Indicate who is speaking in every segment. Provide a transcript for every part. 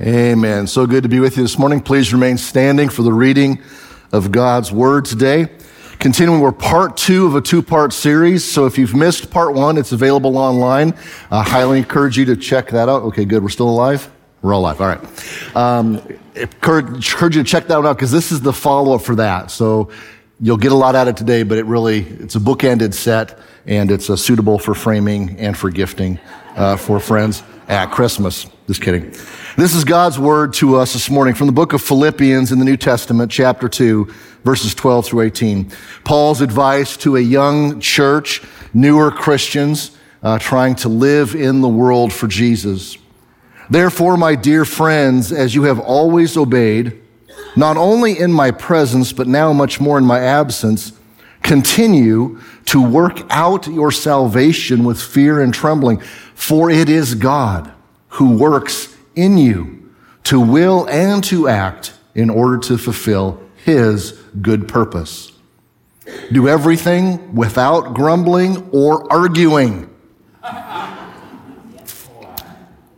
Speaker 1: Amen. So good to be with you this morning. Please remain standing for the reading of God's Word today. Continuing, we're part two of a two part series. So if you've missed part one, it's available online. I highly encourage you to check that out. Okay, good. We're still alive? We're all alive. All right. Um, encourage, encourage you to check that one out because this is the follow up for that. So you'll get a lot out of today, but it really, it's a bookended set and it's uh, suitable for framing and for gifting uh, for friends at Christmas. Just kidding. This is God's word to us this morning from the book of Philippians in the New Testament, chapter 2, verses 12 through 18. Paul's advice to a young church, newer Christians, uh, trying to live in the world for Jesus. Therefore, my dear friends, as you have always obeyed, not only in my presence, but now much more in my absence, continue to work out your salvation with fear and trembling, for it is God who works in you to will and to act in order to fulfill his good purpose. Do everything without grumbling or arguing.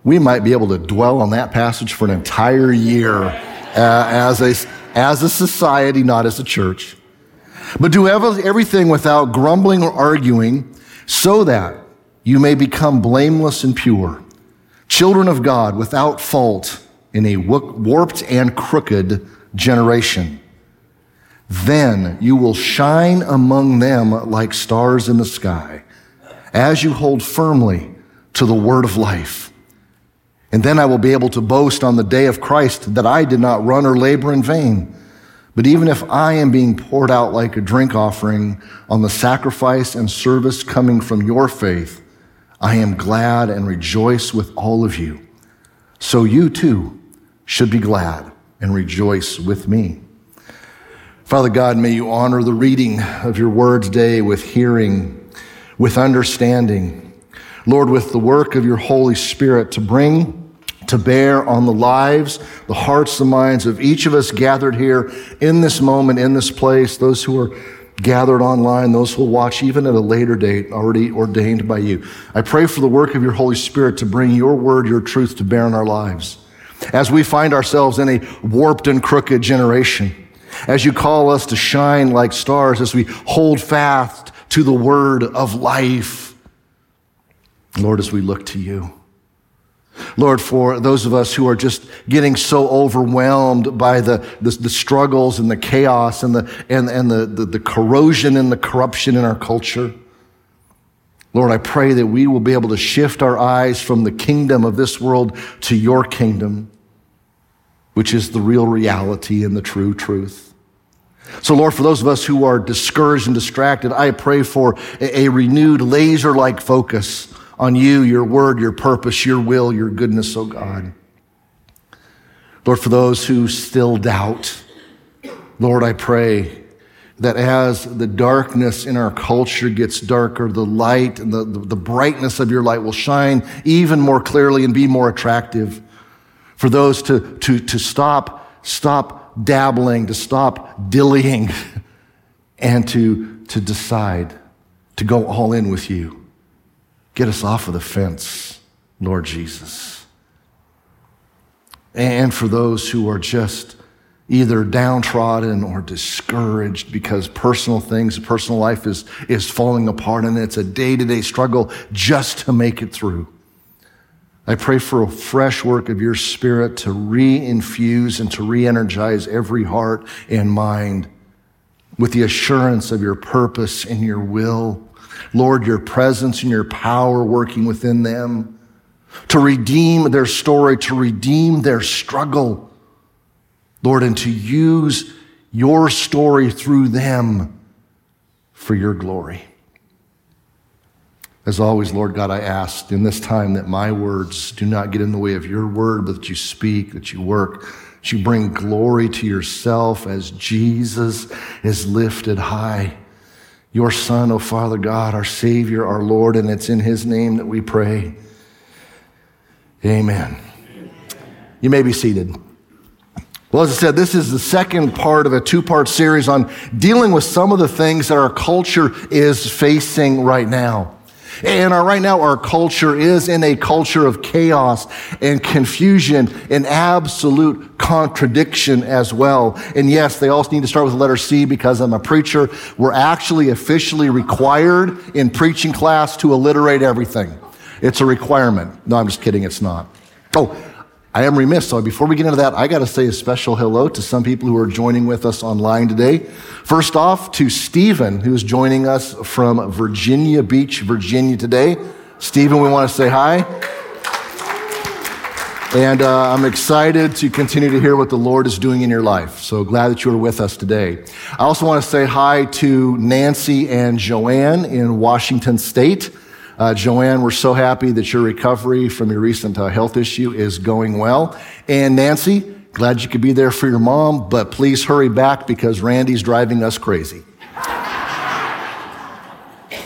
Speaker 1: We might be able to dwell on that passage for an entire year uh, as, a, as a society, not as a church. But do everything without grumbling or arguing so that you may become blameless and pure children of God without fault in a warped and crooked generation. Then you will shine among them like stars in the sky as you hold firmly to the word of life. And then I will be able to boast on the day of Christ that I did not run or labor in vain. But even if I am being poured out like a drink offering on the sacrifice and service coming from your faith, I am glad and rejoice with all of you. So you too should be glad and rejoice with me. Father God, may you honor the reading of your word today with hearing, with understanding. Lord, with the work of your Holy Spirit to bring to bear on the lives, the hearts, the minds of each of us gathered here in this moment, in this place, those who are gathered online, those who will watch even at a later date, already ordained by you. I pray for the work of your Holy Spirit to bring your word, your truth to bear in our lives. As we find ourselves in a warped and crooked generation, as you call us to shine like stars, as we hold fast to the word of life, Lord, as we look to you. Lord, for those of us who are just getting so overwhelmed by the, the, the struggles and the chaos and, the, and, and the, the, the corrosion and the corruption in our culture, Lord, I pray that we will be able to shift our eyes from the kingdom of this world to your kingdom, which is the real reality and the true truth. So, Lord, for those of us who are discouraged and distracted, I pray for a, renewed laser like focus on you, your word, your purpose, your will, your goodness, oh God. Lord, for those who still doubt, Lord, I pray that as the darkness in our culture gets darker, the light and the, the, brightness of your light will shine even more clearly and be more attractive. For those to, to, to stop, stop dabbling, to stop dillying, and to, to decide to go all in with you. Get us off of the fence, Lord Jesus. And for those who are just either downtrodden or discouraged because personal things, personal life is, is falling apart and it's a day to day struggle just to make it through. I pray for a fresh work of your spirit to re-infuse and to re-energize every heart and mind with the assurance of your purpose and your will Lord, your presence and your power working within them to redeem their story, to redeem their struggle. Lord, and to use your story through them for your glory. As always, Lord God, I ask in this time that my words do not get in the way of your word, but that you speak, that you work, that you bring glory to yourself as Jesus is lifted high your Son, O oh Father God, our Savior, our Lord, and it's in His name that we pray. Amen. You may be seated. Well, as I said, this is the second part of a two part series on dealing with some of the things that our culture is facing right now. And our, right now, our culture is in a culture of chaos and confusion and absolute contradiction as well. And yes, they also need to start with the letter C because I'm a preacher. We're actually officially required in preaching class to alliterate everything. It's a requirement. No, I'm just kidding. It's not. Oh, I am remiss. So before we get into that, I got to say a special hello to some people who are joining with us online today. First off, to Stephen, who's joining us from Virginia Beach, Virginia today. Stephen, we want to say hi. And uh, I'm excited to continue to hear what the Lord is doing in your life. So glad that you are with us today. I also want to say hi to Nancy and Joanne in Washington State. Uh, Joanne, we're so happy that your recovery from your recent uh, health issue is going well. And Nancy, glad you could be there for your mom, but please hurry back because Randy's driving us crazy.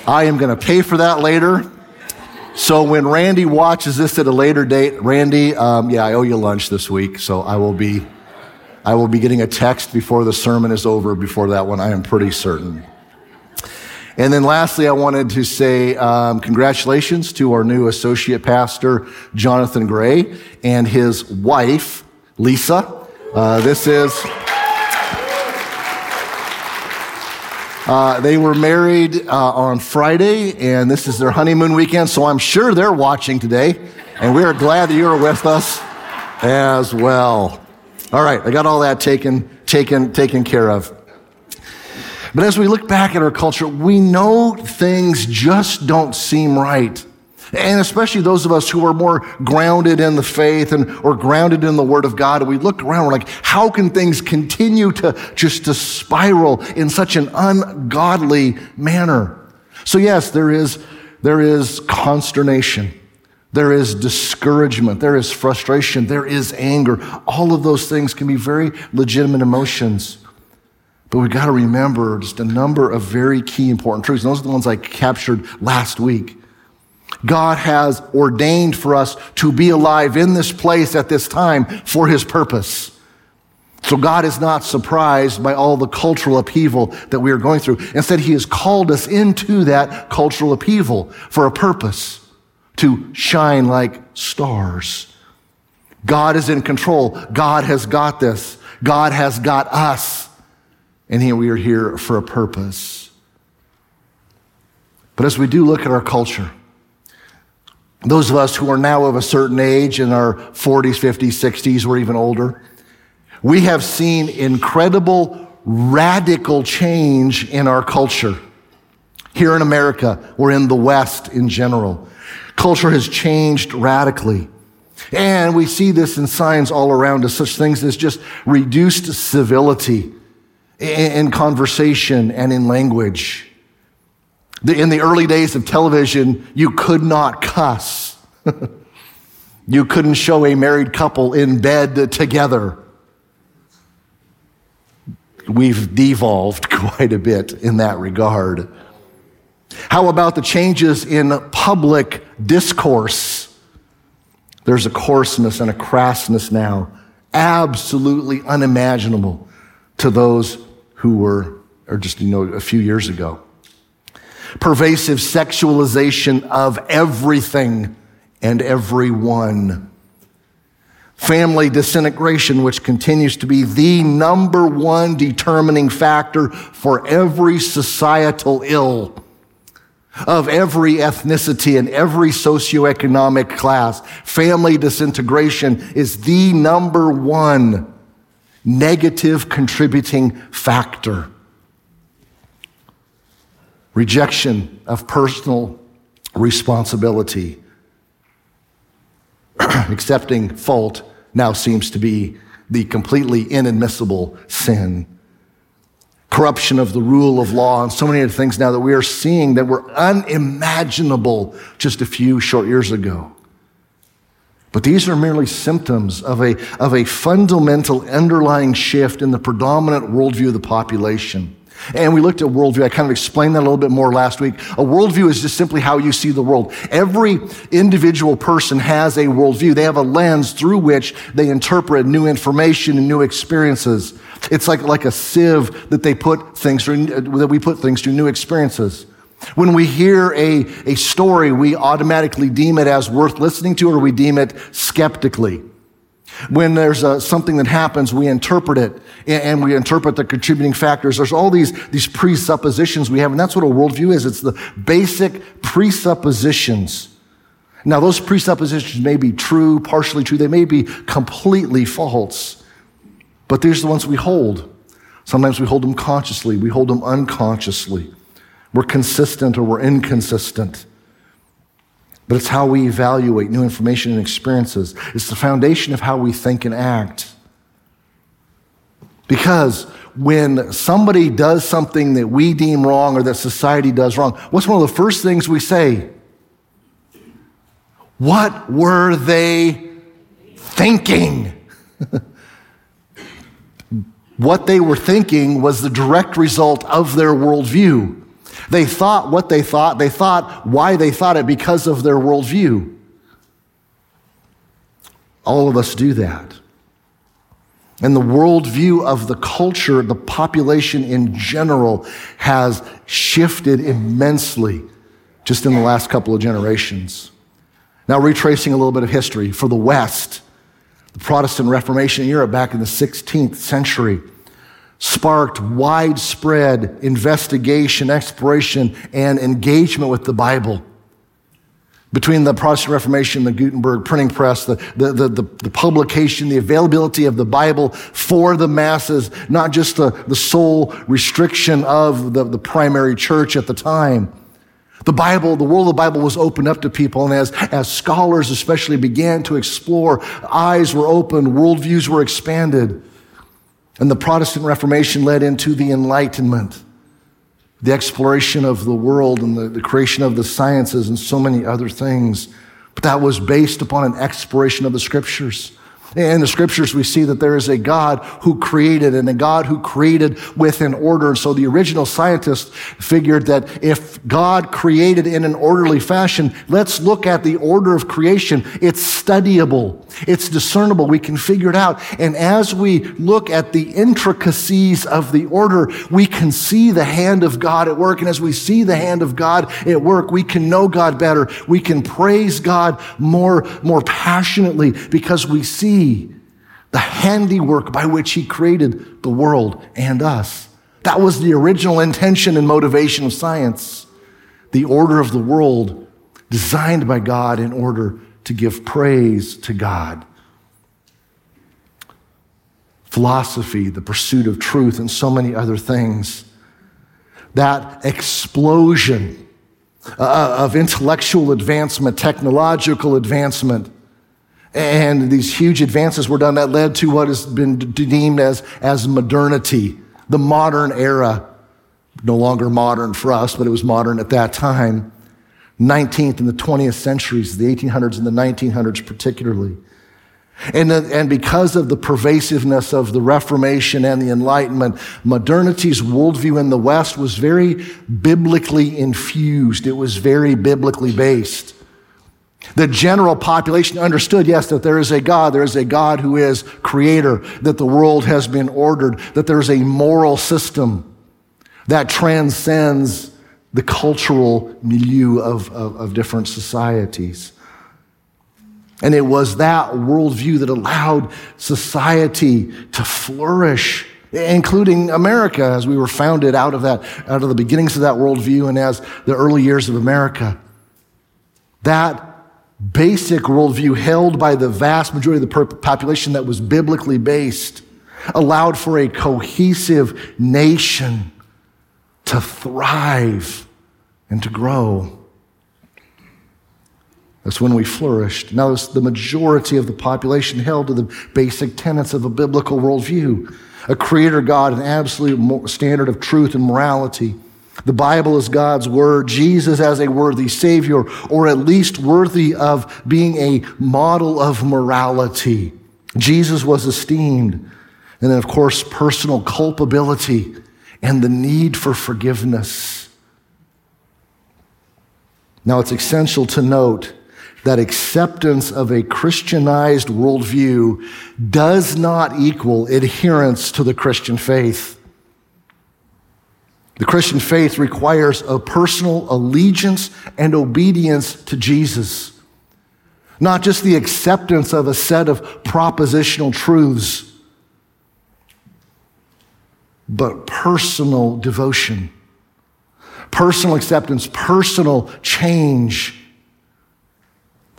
Speaker 1: I am going to pay for that later. So when Randy watches this at a later date, Randy, um, yeah, I owe you lunch this week, so I will be, I will be getting a text before the sermon is over. Before that one, I am pretty certain. And then lastly, I wanted to say um, congratulations to our new associate pastor, Jonathan Gray, and his wife, Lisa. Uh, this is. Uh, they were married uh, on Friday, and this is their honeymoon weekend, so I'm sure they're watching today, and we are glad that you are with us as well. All right, I got all that taken, taken, taken care of. But as we look back at our culture, we know things just don't seem right. And especially those of us who are more grounded in the faith and or grounded in the word of God. We look around, we're like, how can things continue to just to spiral in such an ungodly manner? So yes, there is, there is consternation. There is discouragement. There is frustration. There is anger. All of those things can be very legitimate emotions. But we've got to remember just a number of very key important truths. And those are the ones I captured last week. God has ordained for us to be alive in this place at this time for his purpose. So God is not surprised by all the cultural upheaval that we are going through. Instead, he has called us into that cultural upheaval for a purpose to shine like stars. God is in control. God has got this. God has got us. And here we are here for a purpose. But as we do look at our culture, those of us who are now of a certain age in our 40s, 50s, 60s, or even older, we have seen incredible, radical change in our culture. Here in America, or in the West in general, culture has changed radically. And we see this in signs all around us, such things as just reduced civility, in conversation and in language. In the early days of television, you could not cuss. you couldn't show a married couple in bed together. We've devolved quite a bit in that regard. How about the changes in public discourse? There's a coarseness and a crassness now, absolutely unimaginable to those who were, or just, you know, a few years ago. Pervasive sexualization of everything and everyone. Family disintegration, which continues to be the number one determining factor for every societal ill of every ethnicity and every socioeconomic class. Family disintegration is the number one negative contributing factor. Rejection of personal responsibility. Accepting fault now seems to be the completely inadmissible sin. Corruption of the rule of law, and so many other things now that we are seeing that were unimaginable just a few short years ago. But these are merely symptoms of a, of a fundamental underlying shift in the predominant worldview of the population. And we looked at worldview. I kind of explained that a little bit more last week. A worldview is just simply how you see the world. Every individual person has a worldview. They have a lens through which they interpret new information and new experiences. It's like, like a sieve that they put things through, that we put things through, new experiences. When we hear a, a story, we automatically deem it as worth listening to or we deem it skeptically. When there's a, something that happens, we interpret it and we interpret the contributing factors. There's all these, these presuppositions we have, and that's what a worldview is. It's the basic presuppositions. Now, those presuppositions may be true, partially true, they may be completely false, but these are the ones we hold. Sometimes we hold them consciously, we hold them unconsciously. We're consistent or we're inconsistent. But it's how we evaluate new information and experiences. It's the foundation of how we think and act. Because when somebody does something that we deem wrong or that society does wrong, what's one of the first things we say? What were they thinking? what they were thinking was the direct result of their worldview. They thought what they thought. They thought why they thought it because of their worldview. All of us do that. And the worldview of the culture, the population in general, has shifted immensely just in the last couple of generations. Now, retracing a little bit of history for the West, the Protestant Reformation in Europe back in the 16th century sparked widespread investigation, exploration, and engagement with the Bible. Between the Protestant Reformation, the Gutenberg printing press, the, the, the, the, publication, the availability of the Bible for the masses, not just the, the sole restriction of the, the primary church at the time. The Bible, the world of the Bible was opened up to people, and as, as scholars especially began to explore, eyes were opened, worldviews were expanded. And the Protestant Reformation led into the Enlightenment, the exploration of the world and the, the, creation of the sciences and so many other things. But that was based upon an exploration of the scriptures. In the scriptures, we see that there is a God who created and a God who created with an order. So the original scientists figured that if God created in an orderly fashion, let's look at the order of creation. It's studyable. It's discernible. We can figure it out. And as we look at the intricacies of the order, we can see the hand of God at work. And as we see the hand of God at work, we can know God better. We can praise God more, more passionately because we see the handiwork by which he created the world and us. That was the original intention and motivation of science. The order of the world designed by God in order to give praise to God. Philosophy, the pursuit of truth, and so many other things. That explosion uh, of intellectual advancement, technological advancement, and these huge advances were done that led to what has been deemed as, as modernity, the modern era. No longer modern for us, but it was modern at that time. 19th and the 20th centuries, the 1800s and the 1900s particularly. And, uh, and because of the pervasiveness of the Reformation and the Enlightenment, modernity's worldview in the West was very biblically infused. It was very biblically based. The general population understood, yes, that there is a God. There is a God who is creator, that the world has been ordered, that there is a moral system that transcends the cultural milieu of, of, of different societies. And it was that worldview that allowed society to flourish, including America, as we were founded out of that, out of the beginnings of that worldview and as the early years of America. That basic worldview held by the vast majority of the population that was biblically based allowed for a cohesive nation to thrive and to grow. That's when we flourished. Now, the majority of the population held to the basic tenets of a biblical worldview a creator God, an absolute standard of truth and morality. The Bible is God's word, Jesus as a worthy Savior, or at least worthy of being a model of morality. Jesus was esteemed. And then, of course, personal culpability and the need for forgiveness. Now, it's essential to note that acceptance of a Christianized worldview does not equal adherence to the Christian faith. The Christian faith requires a personal allegiance and obedience to Jesus, not just the acceptance of a set of propositional truths, but personal devotion, personal acceptance, personal change.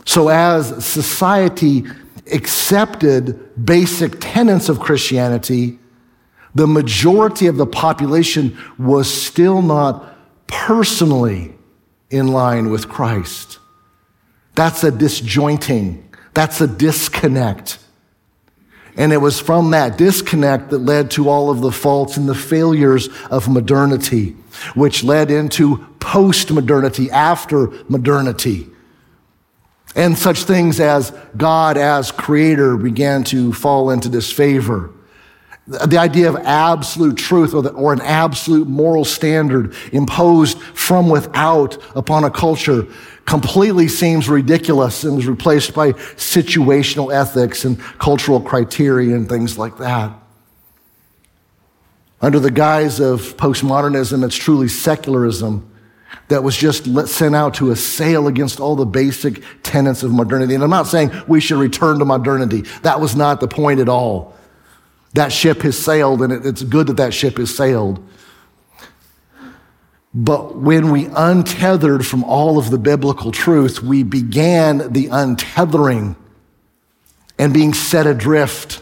Speaker 1: So, as society accepted basic tenets of Christianity, the majority of the population was still not personally in line with Christ. That's a disjointing, that's a disconnect. And it was from that disconnect that led to all of the faults and the failures of modernity, which led into post modernity, after modernity. And such things as God as creator began to fall into disfavor. The idea of absolute truth or, the, or, an absolute moral standard imposed from without upon a culture completely seems ridiculous and is replaced by situational ethics and cultural criteria and things like that. Under the guise of postmodernism, it's truly secularism that was just sent out to assail against all the basic tenets of modernity. And I'm not saying we should return to modernity. That was not the point at all. That ship has sailed, and it's good that that ship has sailed. But when we untethered from all of the biblical truth, we began the untethering and being set adrift.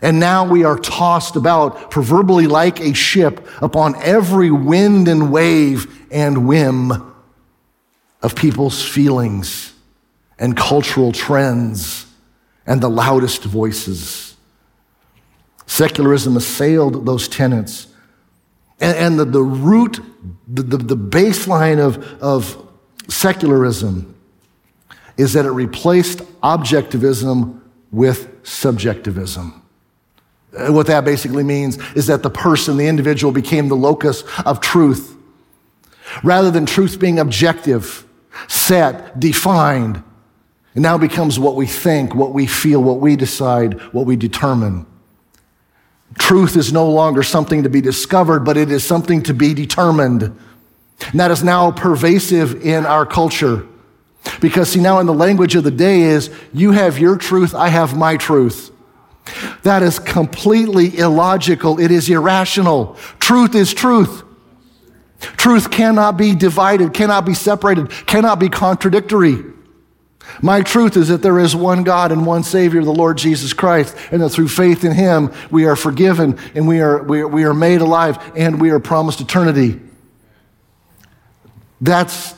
Speaker 1: And now we are tossed about, proverbially like a ship, upon every wind and wave and whim of people's feelings and cultural trends and the loudest voices. Secularism assailed those tenets. And, and the, the root, the, the, the baseline of, of secularism is that it replaced objectivism with subjectivism. What that basically means is that the person, the individual, became the locus of truth. Rather than truth being objective, set, defined, it now becomes what we think, what we feel, what we decide, what we determine. Truth is no longer something to be discovered, but it is something to be determined. And that is now pervasive in our culture. Because, see, now in the language of the day is you have your truth, I have my truth. That is completely illogical. It is irrational. Truth is truth. Truth cannot be divided, cannot be separated, cannot be contradictory. My truth is that there is one God and one Savior, the Lord Jesus Christ, and that through faith in Him we are forgiven and we are, we are, we are made alive and we are promised eternity. That's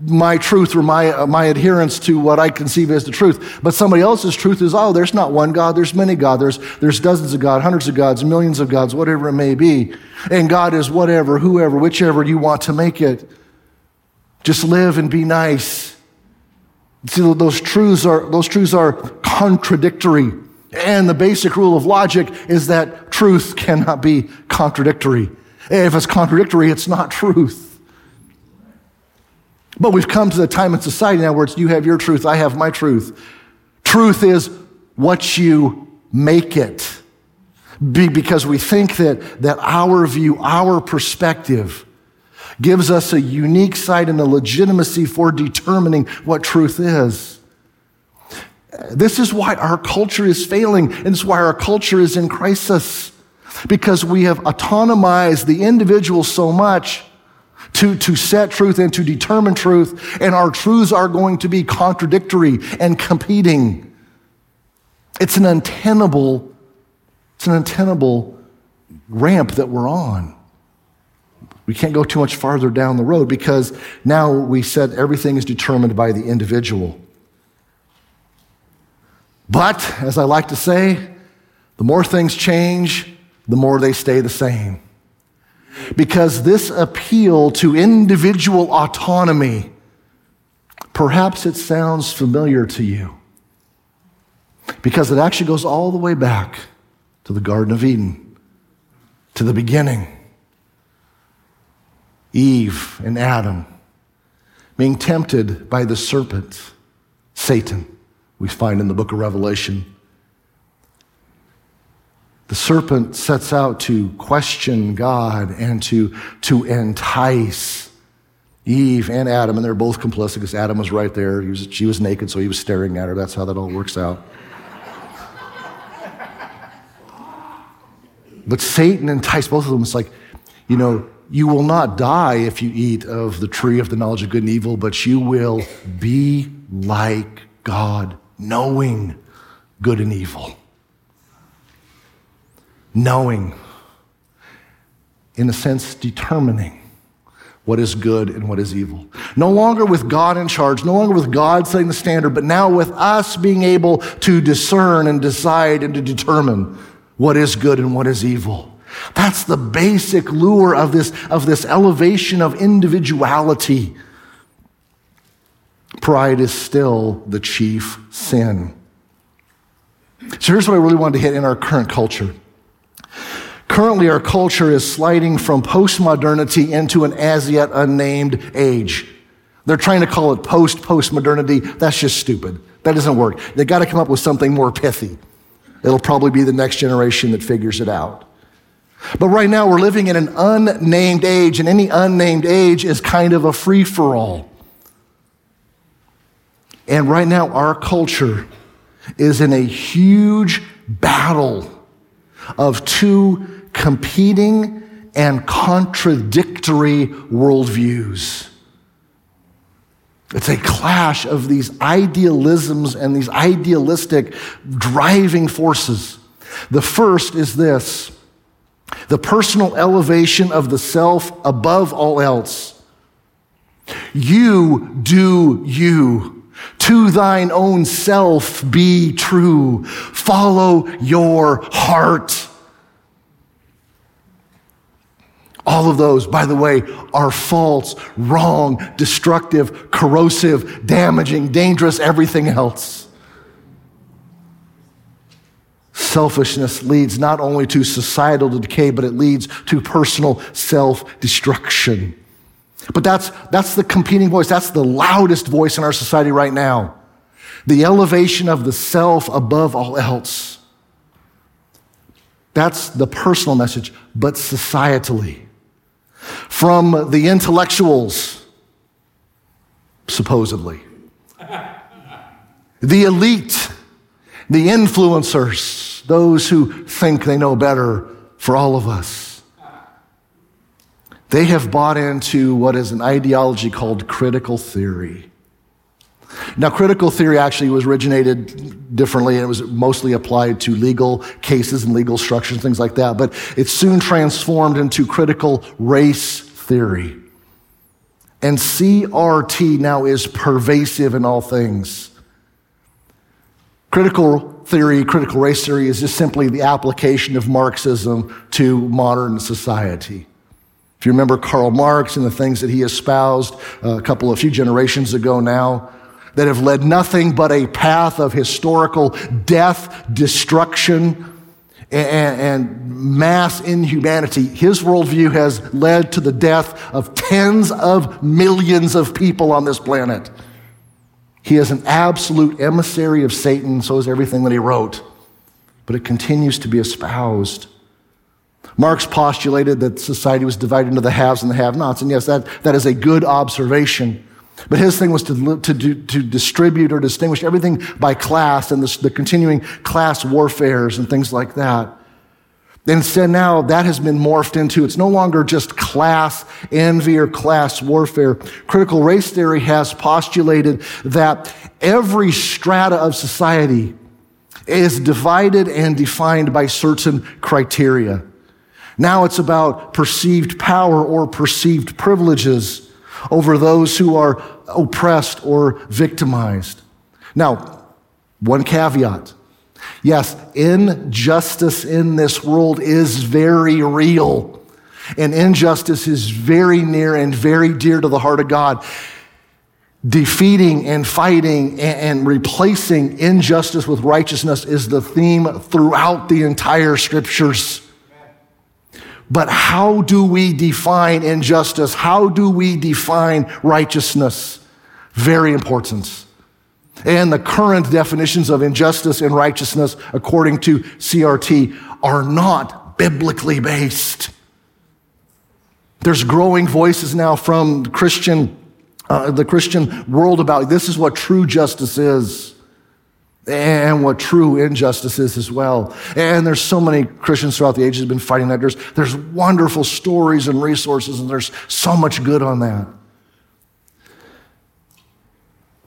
Speaker 1: my truth or my, uh, my adherence to what I conceive as the truth. But somebody else's truth is, oh, there's not one God, there's many God, there's, there's dozens of God, hundreds of gods, millions of gods, whatever it may be. And God is whatever, whoever, whichever you want to make it. Just live and be nice See, those truths are, those truths are contradictory. And the basic rule of logic is that truth cannot be contradictory. If it's contradictory, it's not truth. But we've come to the time in society now where it's you have your truth, I have my truth. Truth is what you make it. because we think that, that our view, our perspective, gives us a unique sight and a legitimacy for determining what truth is. This is why our culture is failing, and is why our culture is in crisis. Because we have autonomized the individual so much to, to set truth and to determine truth, and our truths are going to be contradictory and competing. It's an untenable, it's an untenable ramp that we're on. We can't go too much farther down the road because now we said everything is determined by the individual. But, as I like to say, the more things change, the more they stay the same. Because this appeal to individual autonomy, perhaps it sounds familiar to you. Because it actually goes all the way back to the Garden of Eden, to the beginning. Eve and Adam being tempted by the serpent, Satan, we find in the book of Revelation. The serpent sets out to question God and to, to entice Eve and Adam, and they're both complicit because Adam was right there. Was, she was naked, so he was staring at her. That's how that all works out. but Satan enticed both of them. It's like, you know, you will not die if you eat of the tree of the knowledge of good and evil, but you will be like God, knowing good and evil. Knowing, in a sense, determining what is good and what is evil. No longer with God in charge, no longer with God setting the standard, but now with us being able to discern and decide and to determine what is good and what is evil. That's the basic lure of this, of this elevation of individuality. Pride is still the chief sin. So here's what I really wanted to hit in our current culture. Currently, our culture is sliding from postmodernity into an as yet unnamed age. They're trying to call it post postmodernity. That's just stupid. That doesn't work. They got to come up with something more pithy. It'll probably be the next generation that figures it out. But right now, we're living in an unnamed age, and any unnamed age is kind of a free for all. And right now, our culture is in a huge battle of two competing and contradictory worldviews. It's a clash of these idealisms and these idealistic driving forces. The first is this the personal elevation of the self above all else. You do you. To thine own self be true. Follow your heart. All of those, by the way, are false, wrong, destructive, corrosive, damaging, dangerous, everything else. Selfishness leads not only to societal decay, but it leads to personal self destruction. But that's, that's the competing voice. That's the loudest voice in our society right now. The elevation of the self above all else. That's the personal message, but societally from the intellectuals, supposedly, the elite, the influencers, those who think they know better for all of us. They have bought into what is an ideology called critical theory. Now, critical theory actually was originated differently and it was mostly applied to legal cases and legal structures things like that, but it soon transformed into critical race theory. And CRT now is pervasive in all things. Critical theory, critical race theory is just simply the application of Marxism to modern society. If you remember Karl Marx and the things that he espoused uh, a couple, a few generations ago now, that have led nothing but a path of historical death, destruction, and, and, mass inhumanity. His worldview has led to the death of tens of millions of people on this planet. He is an absolute emissary of Satan, so is everything that he wrote. But it continues to be espoused. Marx postulated that society was divided into the haves and the have nots. And yes, that, that is a good observation. But his thing was to, to, to distribute or distinguish everything by class and the, the continuing class warfares and things like that. Instead, now that has been morphed into it's no longer just class envy or class warfare. Critical race theory has postulated that every strata of society is divided and defined by certain criteria. Now it's about perceived power or perceived privileges over those who are oppressed or victimized. Now, one caveat. Yes, injustice in this world is very real. And injustice is very near and very dear to the heart of God. Defeating and fighting and, replacing injustice with righteousness is the theme throughout the entire scriptures. But how do we define injustice? How do we define righteousness? Very important. And the current definitions of injustice and righteousness according to CRT are not biblically based. There's growing voices now from Christian, uh, the Christian world about this is what true justice is and what true injustice is as well. And there's so many Christians throughout the ages have been fighting that. There's, there's wonderful stories and resources, and there's so much good on that.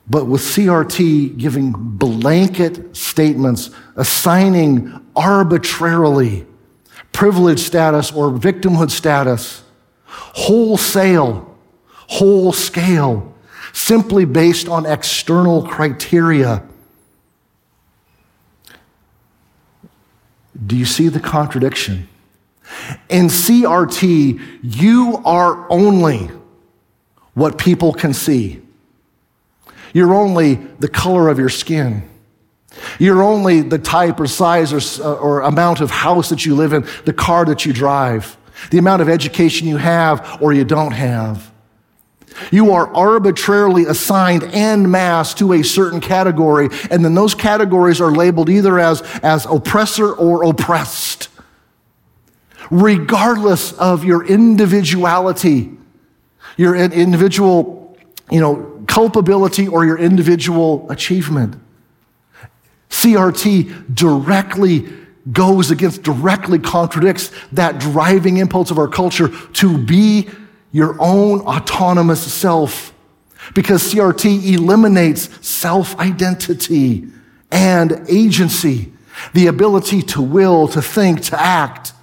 Speaker 1: But with CRT giving blanket statements, assigning arbitrarily privilege status or victimhood status, wholesale, whole scale, simply based on external criteria Do you see the contradiction? In CRT, you are only what people can see. You're only the color of your skin. You're only the type or size or, uh, or amount of house that you live in, the car that you drive, the amount of education you have or you don't have. You are arbitrarily assigned en masse to a certain category, and then those categories are labeled either as, as oppressor or oppressed. Regardless of your individuality, your individual, you know, culpability or your individual achievement. CRT directly goes against, directly contradicts that driving impulse of our culture to be your own autonomous self because CRT eliminates self identity and agency, the ability to will, to think, to act,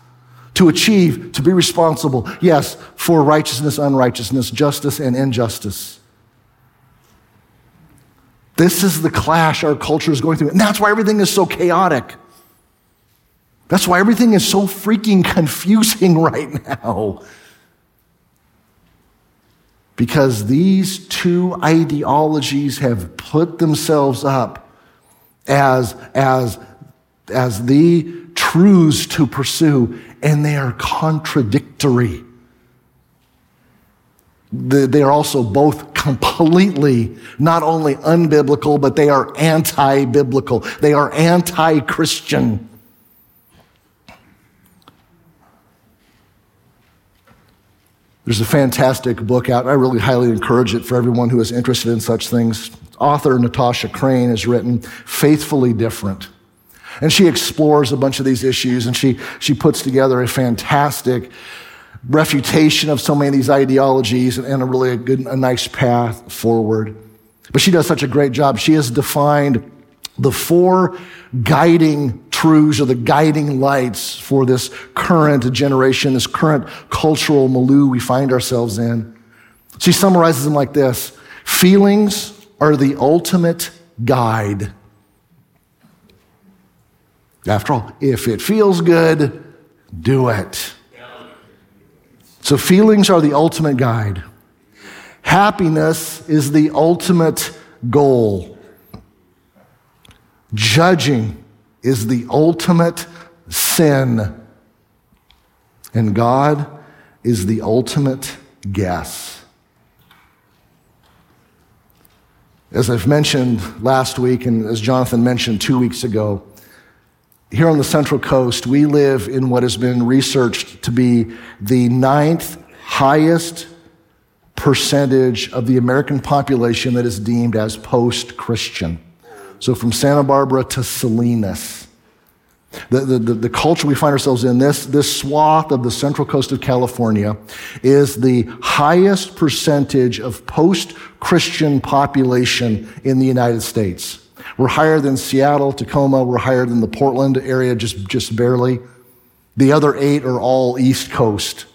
Speaker 1: to achieve, to be responsible. Yes, for righteousness, unrighteousness, justice, and injustice. This is the clash our culture is going through. And that's why everything is so chaotic. That's why everything is so freaking confusing right now. Because these two ideologies have put themselves up as, as, as the truths to pursue, and they are contradictory. They are also both completely not only unbiblical, but they are anti biblical. They are anti Christian. There's a fantastic book out, I really highly encourage it for everyone who is interested in such things. Author Natasha Crain has written Faithfully Different. And she explores a bunch of these issues and she, she puts together a fantastic refutation of so many of these ideologies and, and a really a good, a nice path forward. But she does such a great job. She has defined the four guiding truths or the guiding lights for this current generation, this current cultural milieu we find ourselves in. She summarizes them like this Feelings are the ultimate guide. After all, if it feels good, do it. So, feelings are the ultimate guide. Happiness is the ultimate goal. Judging is the ultimate sin, and God is the ultimate guess. As I've mentioned last week, and as Jonathan mentioned two weeks ago, here on the Central Coast, we live in what has been researched to be the ninth highest percentage of the American population that is deemed as post Christian. So from Santa Barbara to Salinas. The, the, the, the, culture we find ourselves in, this, this swath of the central coast of California, is the highest percentage of post Christian population in the United States. We're higher than Seattle, Tacoma, we're higher than the Portland area, just, just barely. The other eight are all East Coast.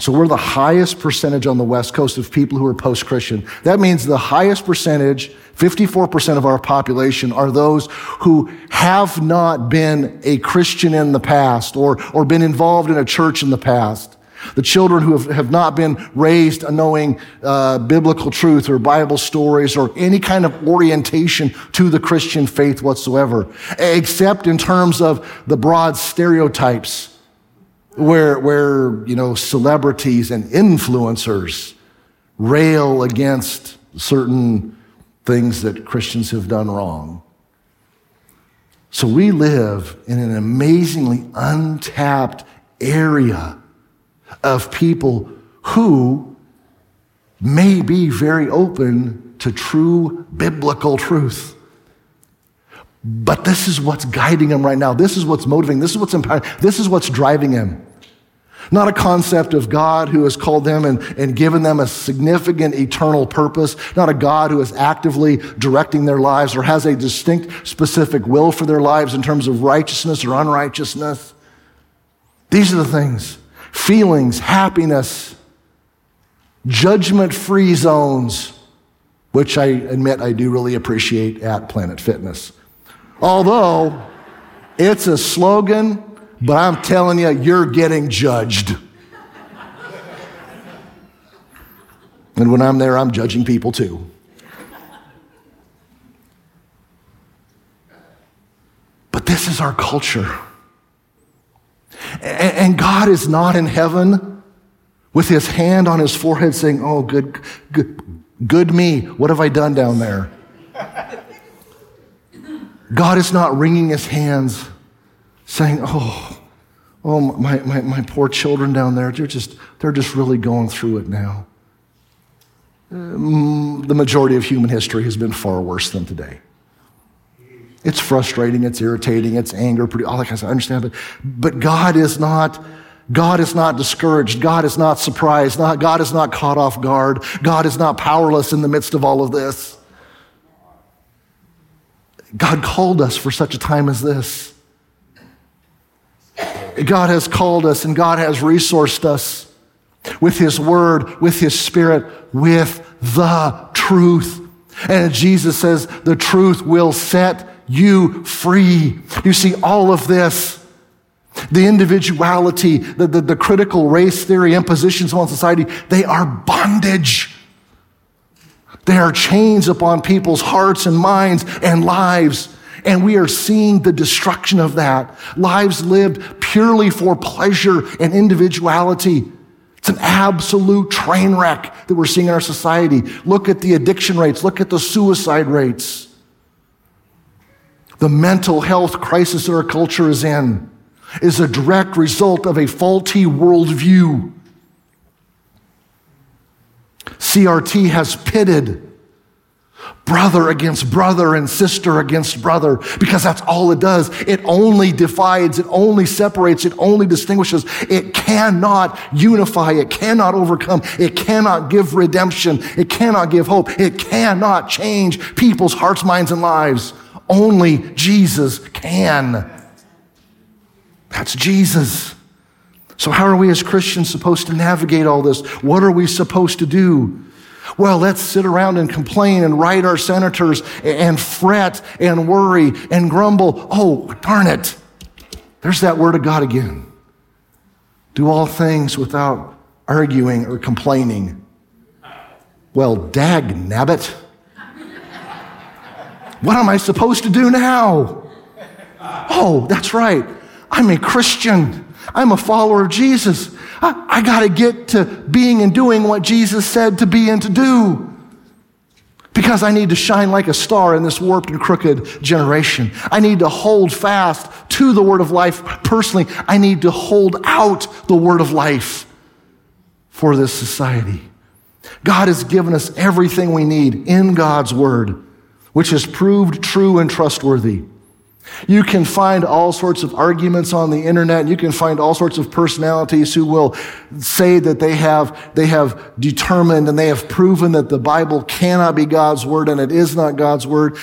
Speaker 1: So we're the highest percentage on the West Coast of people who are post Christian. That means the highest percentage, 54% of our population, are those who have not been a Christian in the past or, or been involved in a church in the past. The children who have, have not been raised knowing uh, biblical truth or Bible stories or any kind of orientation to the Christian faith whatsoever, except in terms of the broad stereotypes where, where, you know, celebrities and influencers rail against certain things that Christians have done wrong. So we live in an amazingly untapped area of people who may be very open to true biblical truth. But this is what's guiding them right now. This is what's motivating. This is what's empowering. This is what's driving him. Not a concept of God who has called them and, and given them a significant eternal purpose. Not a God who is actively directing their lives or has a distinct, specific will for their lives in terms of righteousness or unrighteousness. These are the things feelings, happiness, judgment free zones, which I admit I do really appreciate at Planet Fitness. Although it's a slogan but I'm telling you, you're getting judged. And when I'm there, I'm judging people too. But this is our culture. And God is not in heaven with his hand on his forehead saying, Oh, good, good, good me. What have I done down there? God is not wringing his hands saying, Oh, oh, my, my, my poor children down there, they're just, they're just really going through it now. Um, the majority of human history has been far worse than today. It's frustrating, it's irritating, it's anger, all that kind of stuff. I understand, but, but God is not. God is not discouraged. God is not surprised. Not, God is not caught off guard. God is not powerless in the midst of all of this. God called us for such a time as this. God has called us and God has resourced us with His Word, with His Spirit, with the truth. And Jesus says, the truth will set you free. You see, all of this, the individuality, the, the, the critical race theory impositions on society, they are bondage. They are chains upon people's hearts and minds and lives. And we are seeing the destruction of that. Lives lived purely for pleasure and individuality. It's an absolute train wreck that we're seeing in our society. Look at the addiction rates, look at the suicide rates. The mental health crisis that our culture is in is a direct result of a faulty worldview. CRT has pitted brother against brother and sister against brother because that's all it does. It only divides, it only separates, it only distinguishes. It cannot unify, it cannot overcome, it cannot give redemption, it cannot give hope, it cannot change people's hearts, minds, and lives. Only Jesus can. That's Jesus. So, how are we as Christians supposed to navigate all this? What are we supposed to do? Well, let's sit around and complain and write our senators and fret and worry and grumble. Oh, darn it. There's that word of God again. Do all things without arguing or complaining. Well, dag nabbit. What am I supposed to do now? Oh, that's right. I'm a Christian. I'm a follower of Jesus. I, I got to get to being and doing what Jesus said to be and to do. Because I need to shine like a star in this warped and crooked generation. I need to hold fast to the word of life personally. I need to hold out the word of life for this society. God has given us everything we need in God's word, which has proved true and trustworthy. You can find all sorts of arguments on the internet. You can find all sorts of personalities who will say that they have, they have determined and they have proven that the Bible cannot be God's word and it is not God's word.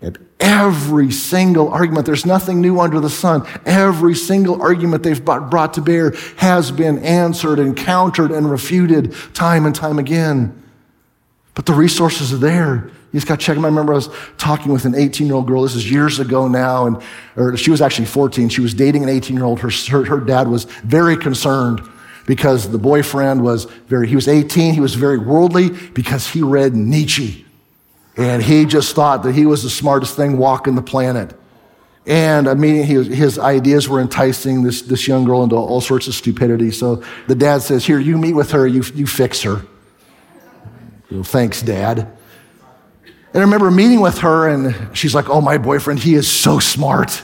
Speaker 1: And every single argument, there's nothing new under the sun. Every single argument they've brought to bear has been answered and countered and refuted time and time again. But the resources are there. You just got to check them. I remember I was talking with an 18 year old girl. This is years ago now. And, or she was actually 14. She was dating an 18 year old. Her, her, her dad was very concerned because the boyfriend was very, he was 18. He was very worldly because he read Nietzsche. And he just thought that he was the smartest thing walking the planet. And I mean, his ideas were enticing this, this young girl into all sorts of stupidity. So the dad says, Here, you meet with her, you, you fix her. Well, thanks, Dad. And I remember meeting with her, and she's like, Oh, my boyfriend, he is so smart.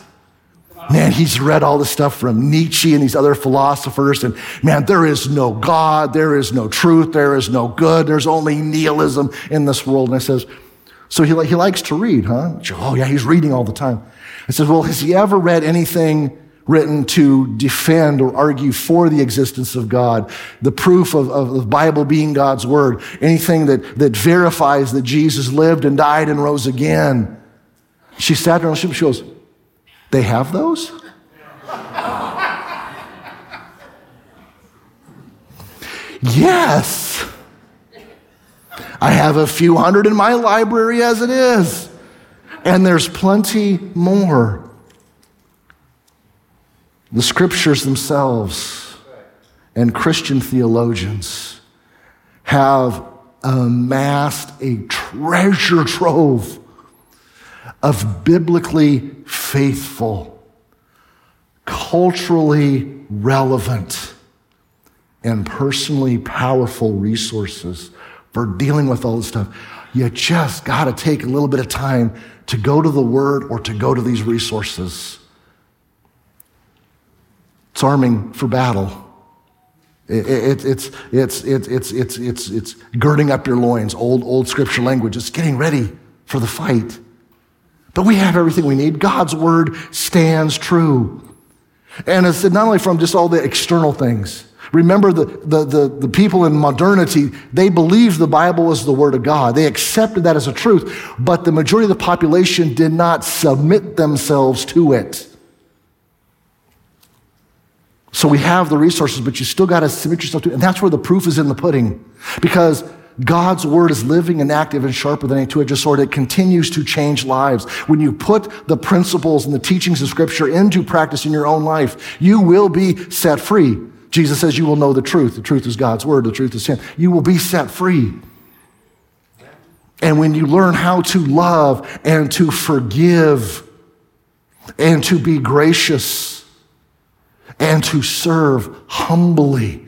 Speaker 1: Man, he's read all the stuff from Nietzsche and these other philosophers. And man, there is no God. There is no truth. There is no good. There's only nihilism in this world. And I says, so he, he likes to read, huh? oh yeah, he's reading all the time. I says, well, has he ever read anything written to defend or argue for the existence of God, the proof of, of the Bible being God's word, anything that, that verifies that Jesus lived and died and rose again? She sat there and she goes, they have those? yes. I have a few hundred in my library as it is. And there's plenty more. The scriptures themselves and Christian theologians have amassed a treasure trove of biblically faithful, culturally relevant, and personally powerful resources for dealing with all this stuff. You just got to take a little bit of time to go to the Word or to go to these resources. It's arming for battle. It, it, it's, it's, it's, it's, it's, it's, it's girding up your loins, old, old scripture language. It's getting ready for the fight. But we have everything we need. God's word stands true. And it's not only from just all the external things. Remember the, the, the, the, people in modernity, they believed the Bible was the Word of God. They accepted that as a truth, but the majority of the population did not submit themselves to it. So we have the resources, but you still got to submit yourself to it. And that's where the proof is in the pudding. Because God's word is living and active and sharper than a two-edged sword. It continues to change lives. When you put the principles and the teachings of scripture into practice in your own life, you will be set free. Jesus says you will know the truth. The truth is God's word. The truth is Him. You will be set free. And when you learn how to love and to forgive and to be gracious and to serve humbly,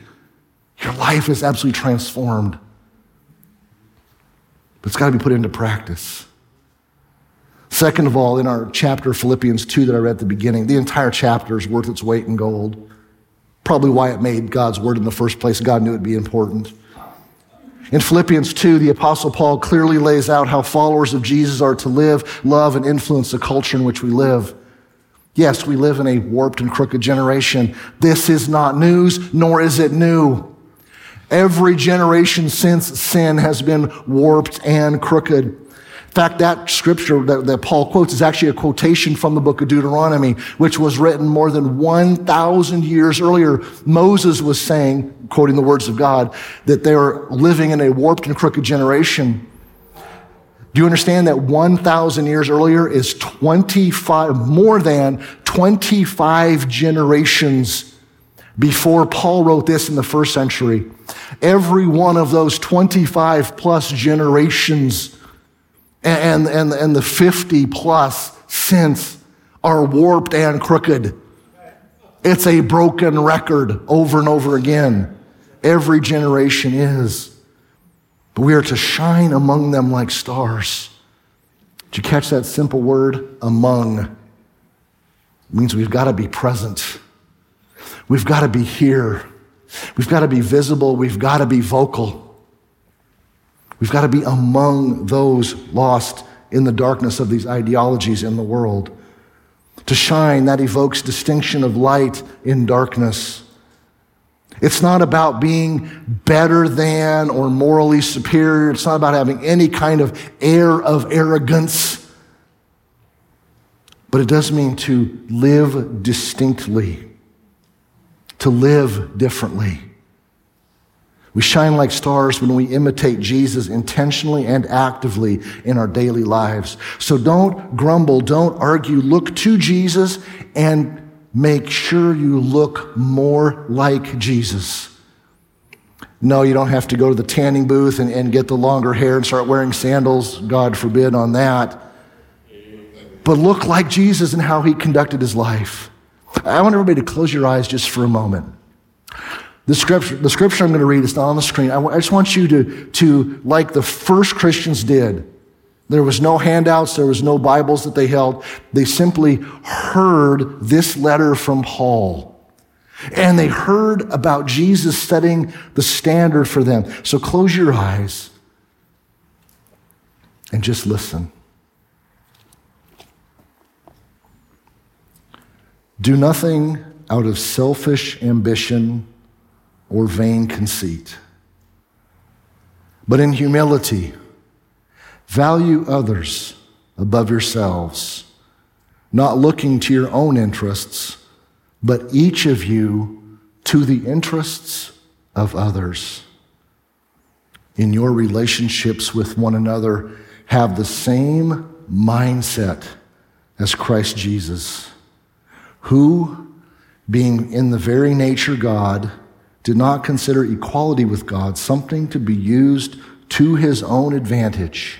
Speaker 1: your life is absolutely transformed. But it's got to be put into practice. Second of all, in our chapter, Philippians 2, that I read at the beginning, the entire chapter is worth its weight in gold. Probably why it made God's word in the first place. God knew it'd be important. In Philippians 2, the Apostle Paul clearly lays out how followers of Jesus are to live, love, and influence the culture in which we live. Yes, we live in a warped and crooked generation. This is not news, nor is it new. Every generation since sin has been warped and crooked. In fact, that scripture that, that, Paul quotes is actually a quotation from the book of Deuteronomy, which was written more than 1,000 years earlier. Moses was saying, quoting the words of God, that they were living in a warped and crooked generation. Do you understand that 1,000 years earlier is 25, more than 25 generations before Paul wrote this in the first century, every one of those 25 plus generations and, and, and the 50 plus since are warped and crooked. It's a broken record over and over again. Every generation is. But we are to shine among them like stars. Did you catch that simple word? Among. It means we've got to be present. We've got to be here. We've got to be visible. We've got to be vocal. We've got to be among those lost in the darkness of these ideologies in the world. To shine, that evokes distinction of light in darkness. It's not about being better than or morally superior. It's not about having any kind of air of arrogance. But it does mean to live distinctly to live differently. We shine like stars when we imitate Jesus intentionally and actively in our daily lives. So don't grumble, don't argue. Look to Jesus and make sure you look more like Jesus. No, you don't have to go to the tanning booth and, and get the longer hair and start wearing sandals. God forbid on that. But look like Jesus and how he conducted his life. I want everybody to close your eyes just for a moment. The scripture, the scripture I'm going to read is not on the screen. I, just want you to, to, like the first Christians did, There was no handouts, there was no Bibles that they held. They simply heard this letter from Paul. And they heard about Jesus setting the standard for them. So close your eyes and just listen. Do nothing out of selfish ambition or vain conceit, but in humility, value others above yourselves, not looking to your own interests, but each of you to the interests of others. In your relationships with one another, have the same mindset as Christ Jesus, who, being in the very nature God, did not consider equality with God something to be used to his own advantage.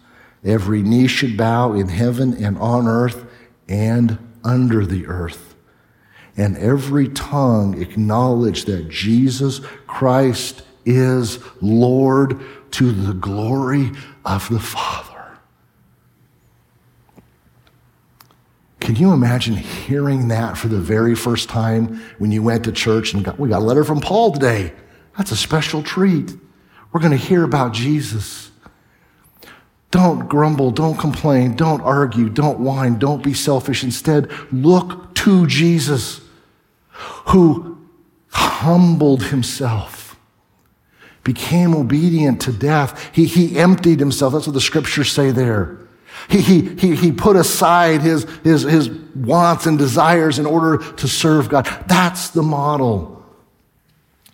Speaker 1: every knee should bow in heaven and on earth and under the earth, and every tongue acknowledge that Jesus Christ is Lord to the glory of the Father. Can you imagine hearing that for the very first time when you went to church and got, we got a letter from Paul today? That's a special treat. We're going to hear about Jesus. Don't grumble, don't complain, don't argue, don't whine, don't be selfish. Instead, look to Jesus who humbled himself became obedient to death. He, he emptied himself. That's what the scriptures say there. He, he, he, he put aside his, his, his wants and desires in order to serve God. That's the model.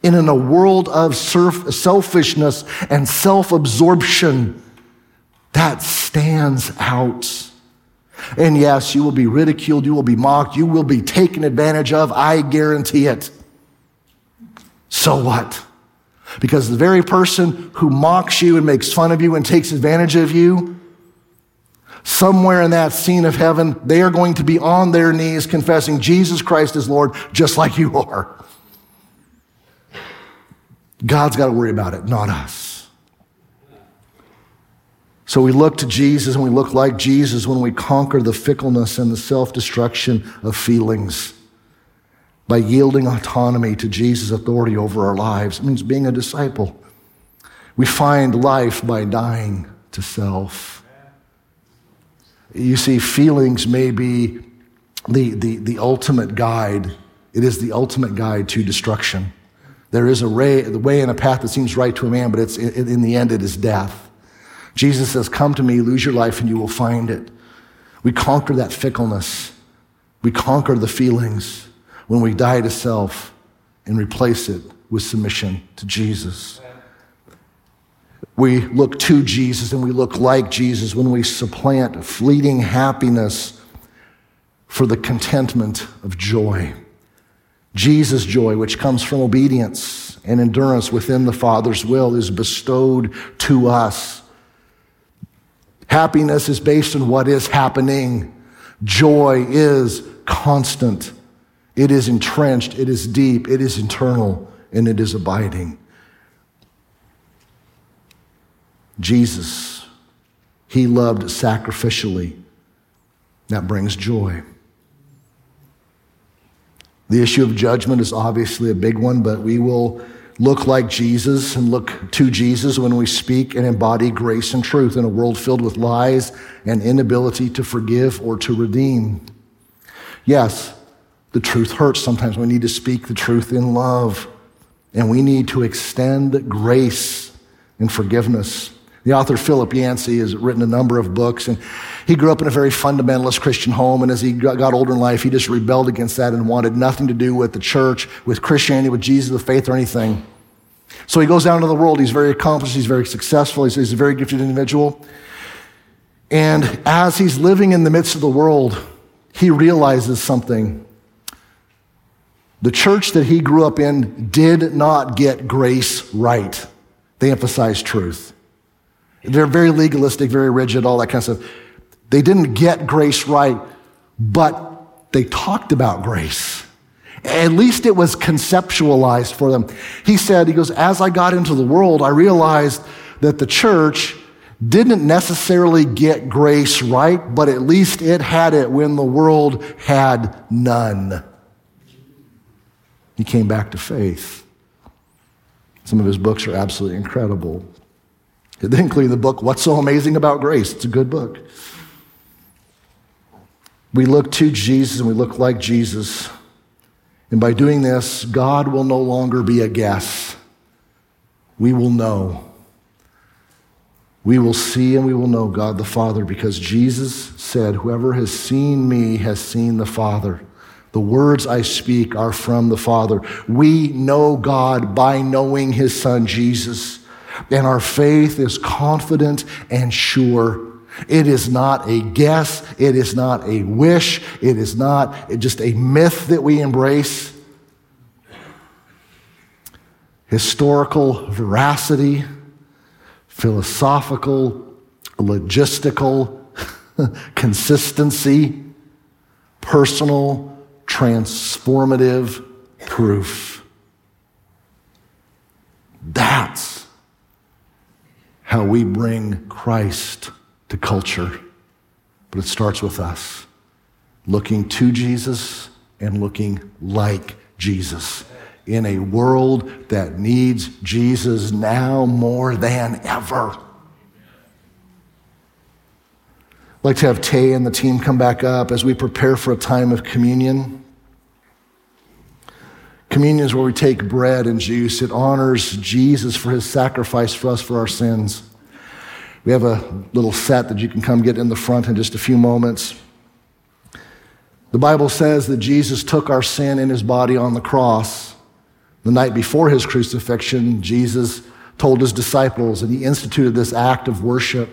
Speaker 1: And in a world of selfishness and self absorption, that stands out. And yes, you will be ridiculed, you will be mocked, you will be taken advantage of. I guarantee it. So what? Because the very person who mocks you and makes fun of you and takes advantage of you, somewhere in that scene of heaven, they are going to be on their knees confessing Jesus Christ is Lord, just like you are. God's got to worry about it, not us. So we look to Jesus and we look like Jesus when we conquer the fickleness and the self destruction of feelings by yielding autonomy to Jesus' authority over our lives. It means being a disciple. We find life by dying to self. You see, feelings may be the, the, the ultimate guide. It is the ultimate guide to destruction. There is a way, the way and a path that seems right to a man, but it's, in the end, it is death. Jesus says, Come to me, lose your life, and you will find it. We conquer that fickleness. We conquer the feelings when we die to self and replace it with submission to Jesus. We look to Jesus and we look like Jesus when we supplant fleeting happiness for the contentment of joy. Jesus' joy, which comes from obedience and endurance within the Father's will, is bestowed to us. Happiness is based on what is happening. Joy is constant. It is entrenched, it is deep, it is internal, and it is abiding. Jesus, he loved sacrificially. That brings joy. The issue of judgment is obviously a big one, but we will look like Jesus and look to Jesus when we speak and embody grace and truth in a world filled with lies and inability to forgive or to redeem. Yes, the truth hurts. Sometimes we need to speak the truth in love. And we need to extend grace and forgiveness. The author Philip Yancey has written a number of books, and he grew up in a very fundamentalist Christian home. And as he got older in life, he just rebelled against that and wanted nothing to do with the church, with Christianity, with Jesus, with faith, or anything. So he goes out into the world. He's very accomplished. He's very successful. He's, he's a very gifted individual. And as he's living in the midst of the world, he realizes something. The church that he grew up in did not get grace right. They emphasize truth. They're very legalistic, very rigid, all that kind of stuff. They didn't get grace right, but they talked about grace. At least it was conceptualized for them. He said, he goes, as I got into the world, I realized that the church didn't necessarily get grace right, but at least it had it when the world had none. He came back to faith. Some of his books are absolutely incredible. Including the book, What's So Amazing About Grace? It's a good book. We look to Jesus and we look like Jesus. And by doing this, God will no longer be a guess. We will know. We will see and we will know God the Father because Jesus said, Whoever has seen me has seen the Father. The words I speak are from the Father. We know God by knowing His Son Jesus, and our faith is confident and sure. It is not a guess. It is not a wish. It is not just a myth that we embrace. Historical veracity, philosophical, logistical consistency, personal, transformative proof. That's how we bring Christ to culture. But it starts with us looking to Jesus and looking like Jesus in a world that needs Jesus now more than ever. I'd like to have Tay and the team come back up as we prepare for a time of communion. Communion is where we take bread and juice. It honors Jesus for his sacrifice for us for our sins. We have a little set that you can come get in the front in just a few moments. The Bible says that Jesus took our sin in his body on the cross. The night before his crucifixion, Jesus told his disciples, and he instituted this act of worship.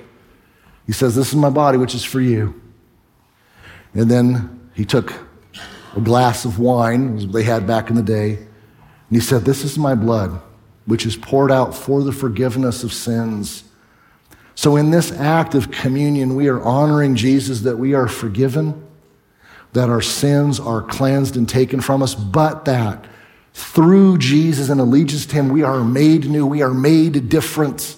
Speaker 1: He says, This is my body, which is for you. And then he took a glass of wine, they had back in the day, and he said, This is my blood, which is poured out for the forgiveness of sins. So, in this act of communion, we are honoring Jesus that we are forgiven, that our sins are cleansed and taken from us, but that through Jesus and allegiance to Him, we are made new, we are made different.